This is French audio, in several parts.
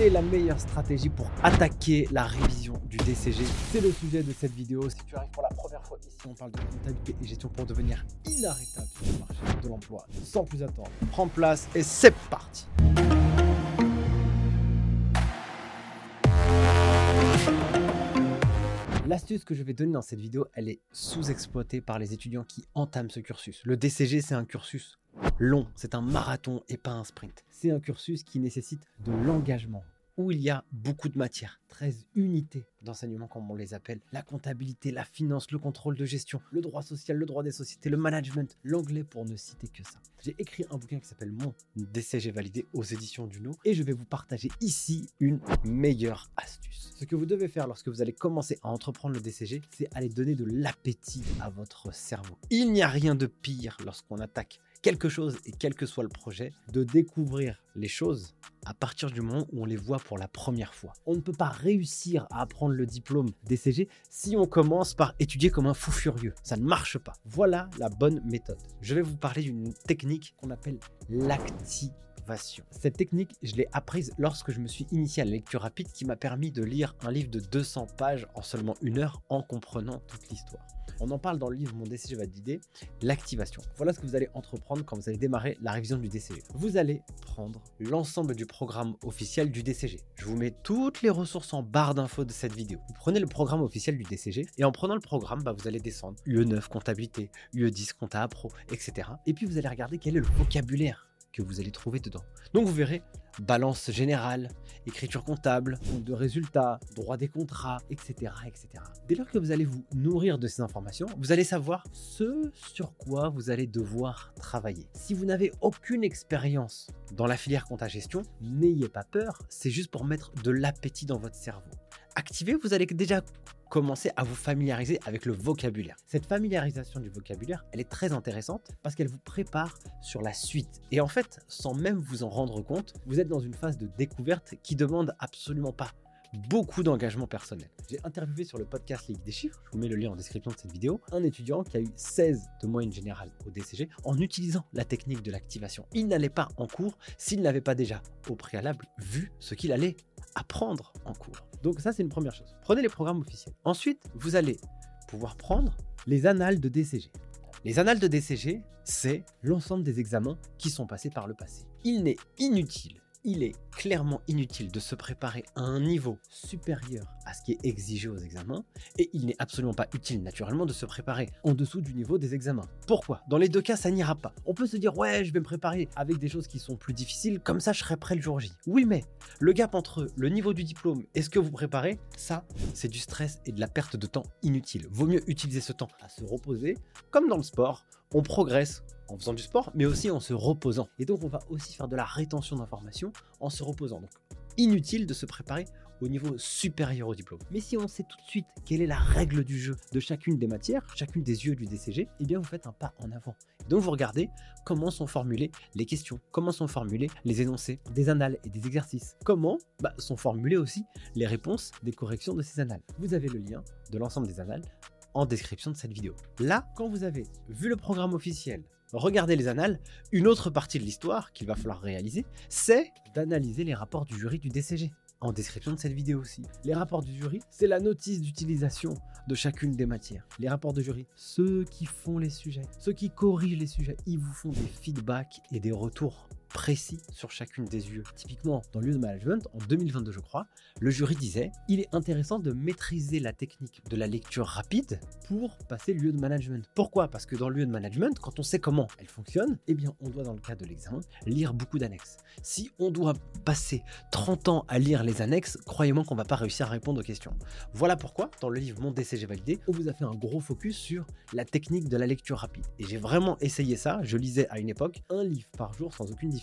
Quelle est la meilleure stratégie pour attaquer la révision du DCG C'est le sujet de cette vidéo. Si tu arrives pour la première fois ici, on parle de comptabilité et gestion pour devenir inarrêtable sur le marché de l'emploi. Sans plus attendre, prends place et c'est parti L'astuce que je vais donner dans cette vidéo, elle est sous-exploitée par les étudiants qui entament ce cursus. Le DCG, c'est un cursus long, c'est un marathon et pas un sprint. C'est un cursus qui nécessite de l'engagement, où il y a beaucoup de matières, 13 unités d'enseignement comme on les appelle, la comptabilité, la finance, le contrôle de gestion, le droit social, le droit des sociétés, le management, l'anglais pour ne citer que ça. J'ai écrit un bouquin qui s'appelle Mon DCG validé aux éditions Duno et je vais vous partager ici une meilleure astuce. Ce que vous devez faire lorsque vous allez commencer à entreprendre le DCG, c'est aller donner de l'appétit à votre cerveau. Il n'y a rien de pire lorsqu'on attaque quelque chose et quel que soit le projet, de découvrir les choses à partir du moment où on les voit pour la première fois. On ne peut pas réussir à apprendre le diplôme DCG si on commence par étudier comme un fou furieux. Ça ne marche pas. Voilà la bonne méthode. Je vais vous parler d'une technique qu'on appelle Cette technique, je l'ai apprise lorsque je me suis initié à la lecture rapide qui m'a permis de lire un livre de 200 pages en seulement une heure en comprenant toute l'histoire. On en parle dans le livre Mon DCG va d'idées, l'activation. Voilà ce que vous allez entreprendre quand vous allez démarrer la révision du DCG. Vous allez prendre l'ensemble du programme officiel du DCG. Je vous mets toutes les ressources en barre d'infos de cette vidéo. Vous prenez le programme officiel du DCG et en prenant le programme, bah, vous allez descendre UE9 comptabilité, UE10 compta pro, etc. Et puis vous allez regarder quel est le vocabulaire que vous allez trouver dedans. Donc vous verrez balance générale, écriture comptable, compte de résultats, droit des contrats, etc., etc. Dès lors que vous allez vous nourrir de ces informations, vous allez savoir ce sur quoi vous allez devoir travailler. Si vous n'avez aucune expérience dans la filière compta gestion, n'ayez pas peur, c'est juste pour mettre de l'appétit dans votre cerveau. Activez, vous allez déjà commencer à vous familiariser avec le vocabulaire. Cette familiarisation du vocabulaire, elle est très intéressante parce qu'elle vous prépare sur la suite. Et en fait, sans même vous en rendre compte, vous êtes dans une phase de découverte qui demande absolument pas beaucoup d'engagement personnel. J'ai interviewé sur le podcast Ligue des chiffres, je vous mets le lien en description de cette vidéo, un étudiant qui a eu 16 de moyenne générale au DCG en utilisant la technique de l'activation. Il n'allait pas en cours s'il n'avait pas déjà au préalable vu ce qu'il allait apprendre en cours. Donc ça, c'est une première chose. Prenez les programmes officiels. Ensuite, vous allez pouvoir prendre les annales de DCG. Les annales de DCG, c'est l'ensemble des examens qui sont passés par le passé. Il n'est inutile il est clairement inutile de se préparer à un niveau supérieur à ce qui est exigé aux examens, et il n'est absolument pas utile naturellement de se préparer en dessous du niveau des examens. Pourquoi? Dans les deux cas, ça n'ira pas. On peut se dire, ouais, je vais me préparer avec des choses qui sont plus difficiles, comme ça je serai prêt le jour J. Oui, mais le gap entre le niveau du diplôme et ce que vous préparez, ça, c'est du stress et de la perte de temps inutile. Vaut mieux utiliser ce temps à se reposer, comme dans le sport, on progresse en faisant du sport, mais aussi en se reposant. Et donc, on va aussi faire de la rétention d'informations en se reposant. Donc, inutile de se préparer au niveau supérieur au diplôme. Mais si on sait tout de suite quelle est la règle du jeu de chacune des matières, chacune des yeux du DCG, eh bien vous faites un pas en avant. Donc vous regardez comment sont formulées les questions, comment sont formulés les énoncés des annales et des exercices, comment bah, sont formulées aussi les réponses des corrections de ces annales. Vous avez le lien de l'ensemble des annales en description de cette vidéo. Là, quand vous avez vu le programme officiel, regardez les annales, une autre partie de l'histoire qu'il va falloir réaliser, c'est d'analyser les rapports du jury du DCG en description de cette vidéo aussi. Les rapports du jury, c'est la notice d'utilisation de chacune des matières. Les rapports de jury, ceux qui font les sujets, ceux qui corrigent les sujets, ils vous font des feedbacks et des retours précis sur chacune des yeux. Typiquement, dans lieu de management, en 2022 je crois, le jury disait il est intéressant de maîtriser la technique de la lecture rapide pour passer lieu de management. Pourquoi? Parce que dans lieu de management, quand on sait comment elle fonctionne, eh bien on doit dans le cas de l'examen lire beaucoup d'annexes. Si on doit passer 30 ans à lire les annexes, croyez-moi qu'on va pas réussir à répondre aux questions. Voilà pourquoi dans le livre Mon DCG validé, on vous a fait un gros focus sur la technique de la lecture rapide. Et j'ai vraiment essayé ça, je lisais à une époque un livre par jour sans aucune difficulté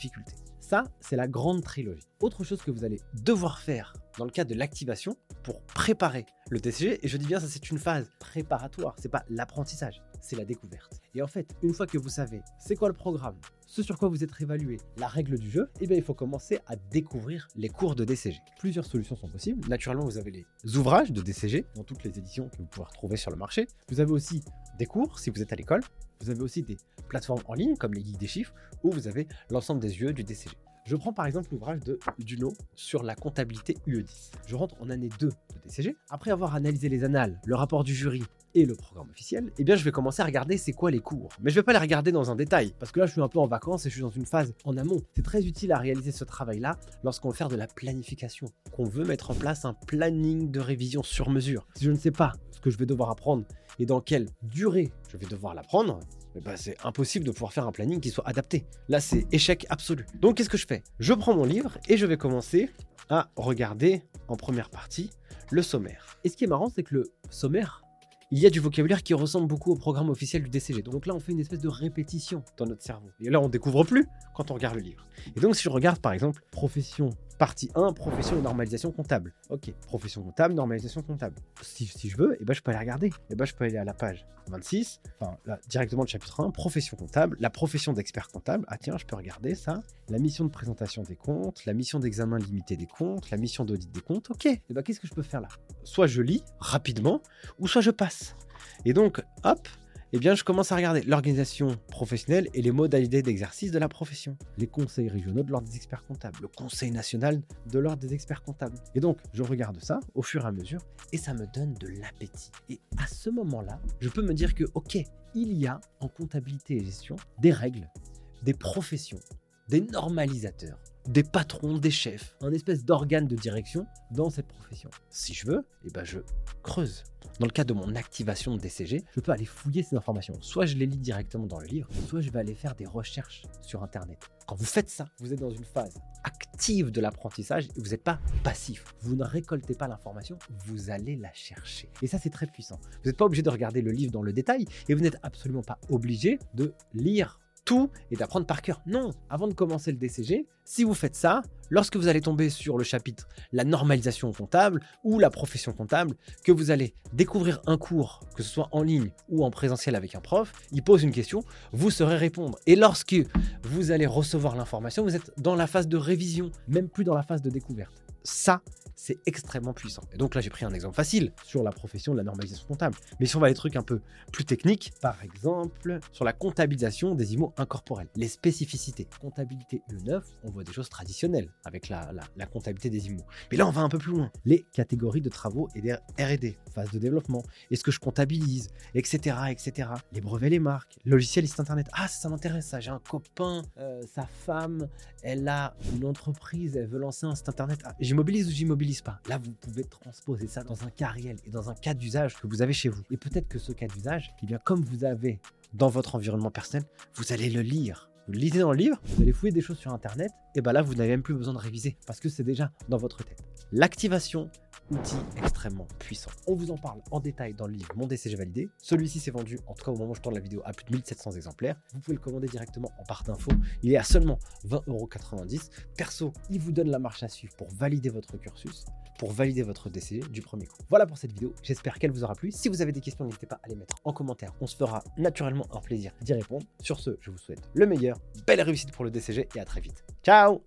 ça, c'est la grande trilogie. Autre chose que vous allez devoir faire dans le cadre de l'activation pour préparer le DCG, et je dis bien ça c'est une phase préparatoire, c'est pas l'apprentissage, c'est la découverte. Et en fait, une fois que vous savez c'est quoi le programme, ce sur quoi vous êtes réévalué, la règle du jeu, eh bien il faut commencer à découvrir les cours de DCG. Plusieurs solutions sont possibles. Naturellement, vous avez les ouvrages de DCG dans toutes les éditions que vous pouvez retrouver sur le marché. Vous avez aussi des cours si vous êtes à l'école. Vous avez aussi des plateformes en ligne comme les guides des chiffres où vous avez l'ensemble des yeux du DCG. Je prends par exemple l'ouvrage de Duno sur la comptabilité UE10. Je rentre en année 2 de DCG. Après avoir analysé les annales, le rapport du jury et le programme officiel, eh bien je vais commencer à regarder c'est quoi les cours. Mais je vais pas les regarder dans un détail, parce que là je suis un peu en vacances et je suis dans une phase en amont. C'est très utile à réaliser ce travail-là lorsqu'on veut faire de la planification, qu'on veut mettre en place un planning de révision sur mesure. Si je ne sais pas ce que je vais devoir apprendre et dans quelle durée je vais devoir l'apprendre, eh ben, c'est impossible de pouvoir faire un planning qui soit adapté. Là, c'est échec absolu. Donc, qu'est-ce que je fais? Je prends mon livre et je vais commencer à regarder en première partie le sommaire. Et ce qui est marrant, c'est que le sommaire, il y a du vocabulaire qui ressemble beaucoup au programme officiel du DCG. Donc là, on fait une espèce de répétition dans notre cerveau. Et là, on découvre plus quand on regarde le livre. Et donc, si je regarde par exemple profession Partie 1, profession et normalisation comptable. Ok, profession comptable, normalisation comptable. Si, je veux, eh ben, je peux aller regarder. Eh ben, je peux aller à la page 26, enfin directement le chapitre 1, profession comptable, la profession d'expert comptable. Ah tiens, je peux regarder ça. La mission de présentation des comptes, la mission d'examen limité des comptes, la mission d'audit des comptes. Ok, eh ben, qu'est-ce que je peux faire là? Soit je lis rapidement, ou soit je passe. Et donc, hop, eh bien, je commence à regarder l'organisation professionnelle et les modalités d'exercice de la profession. Les conseils régionaux de l'ordre des experts comptables, le conseil national de l'ordre des experts comptables. Et donc, je regarde ça au fur et à mesure et ça me donne de l'appétit. Et à ce moment-là, je peux me dire que, ok, il y a en comptabilité et gestion des règles, des professions, des normalisateurs, des patrons, des chefs, un espèce d'organe de direction dans cette profession. Si je veux, eh ben je creuse. Dans le cas de mon activation de DCG, je peux aller fouiller ces informations. Soit je les lis directement dans le livre, soit je vais aller faire des recherches sur Internet. Quand vous faites ça, vous êtes dans une phase active de l'apprentissage et vous n'êtes pas passif. Vous ne récoltez pas l'information, vous allez la chercher. Et ça, c'est très puissant. Vous n'êtes pas obligé de regarder le livre dans le détail et vous n'êtes absolument pas obligé de lire tout et d'apprendre par cœur. Non, avant de commencer le DCG, si vous faites ça, lorsque vous allez tomber sur le chapitre la normalisation comptable ou la profession comptable, que vous allez découvrir un cours, que ce soit en ligne ou en présentiel avec un prof, il pose une question, vous saurez répondre. Et lorsque vous allez recevoir l'information, vous êtes dans la phase de révision, même plus dans la phase de découverte. Ça, c'est extrêmement puissant. Et donc là, j'ai pris un exemple facile sur la profession de la normalisation comptable. Mais si on va à des trucs un peu plus techniques, par exemple, sur la comptabilisation des IMO incorporels, les spécificités. Comptabilité UE9, on voit des choses traditionnelles avec la, comptabilité des IMO. Mais là, on va un peu plus loin. Les catégories de travaux et des R&D, phase de développement, est-ce que je comptabilise, etc., etc. Les brevets, les marques, logiciel et site internet. Ah, ça, m'intéresse, ça. J'ai un copain, euh, sa femme, elle a une entreprise, elle veut lancer un site internet. Ah, j'immobilise ou j'immobilise pas. Là, vous pouvez transposer ça dans un cas réel et dans un cas d'usage que vous avez chez vous. Et peut-être que ce cas d'usage, eh bien, comme vous avez dans votre environnement personnel, vous allez le lire. Vous le lisez dans le livre, vous allez fouiller des choses sur Internet, et bien là, vous n'avez même plus besoin de réviser parce que c'est déjà dans votre tête. L'activation, outil extrêmement puissant. On vous en parle en détail dans le livre Mon DCG validé. Celui-ci s'est vendu, en tout cas au moment où je tourne la vidéo, à plus de 1700 exemplaires. Vous pouvez le commander directement en part d'info. Il est à seulement 20,90€. Perso, il vous donne la marche à suivre pour valider votre cursus pour valider votre DCG du premier coup. Voilà pour cette vidéo, j'espère qu'elle vous aura plu. Si vous avez des questions, n'hésitez pas à les mettre en commentaire. On se fera naturellement un plaisir d'y répondre. Sur ce, je vous souhaite le meilleur, belle réussite pour le DCG et à très vite. Ciao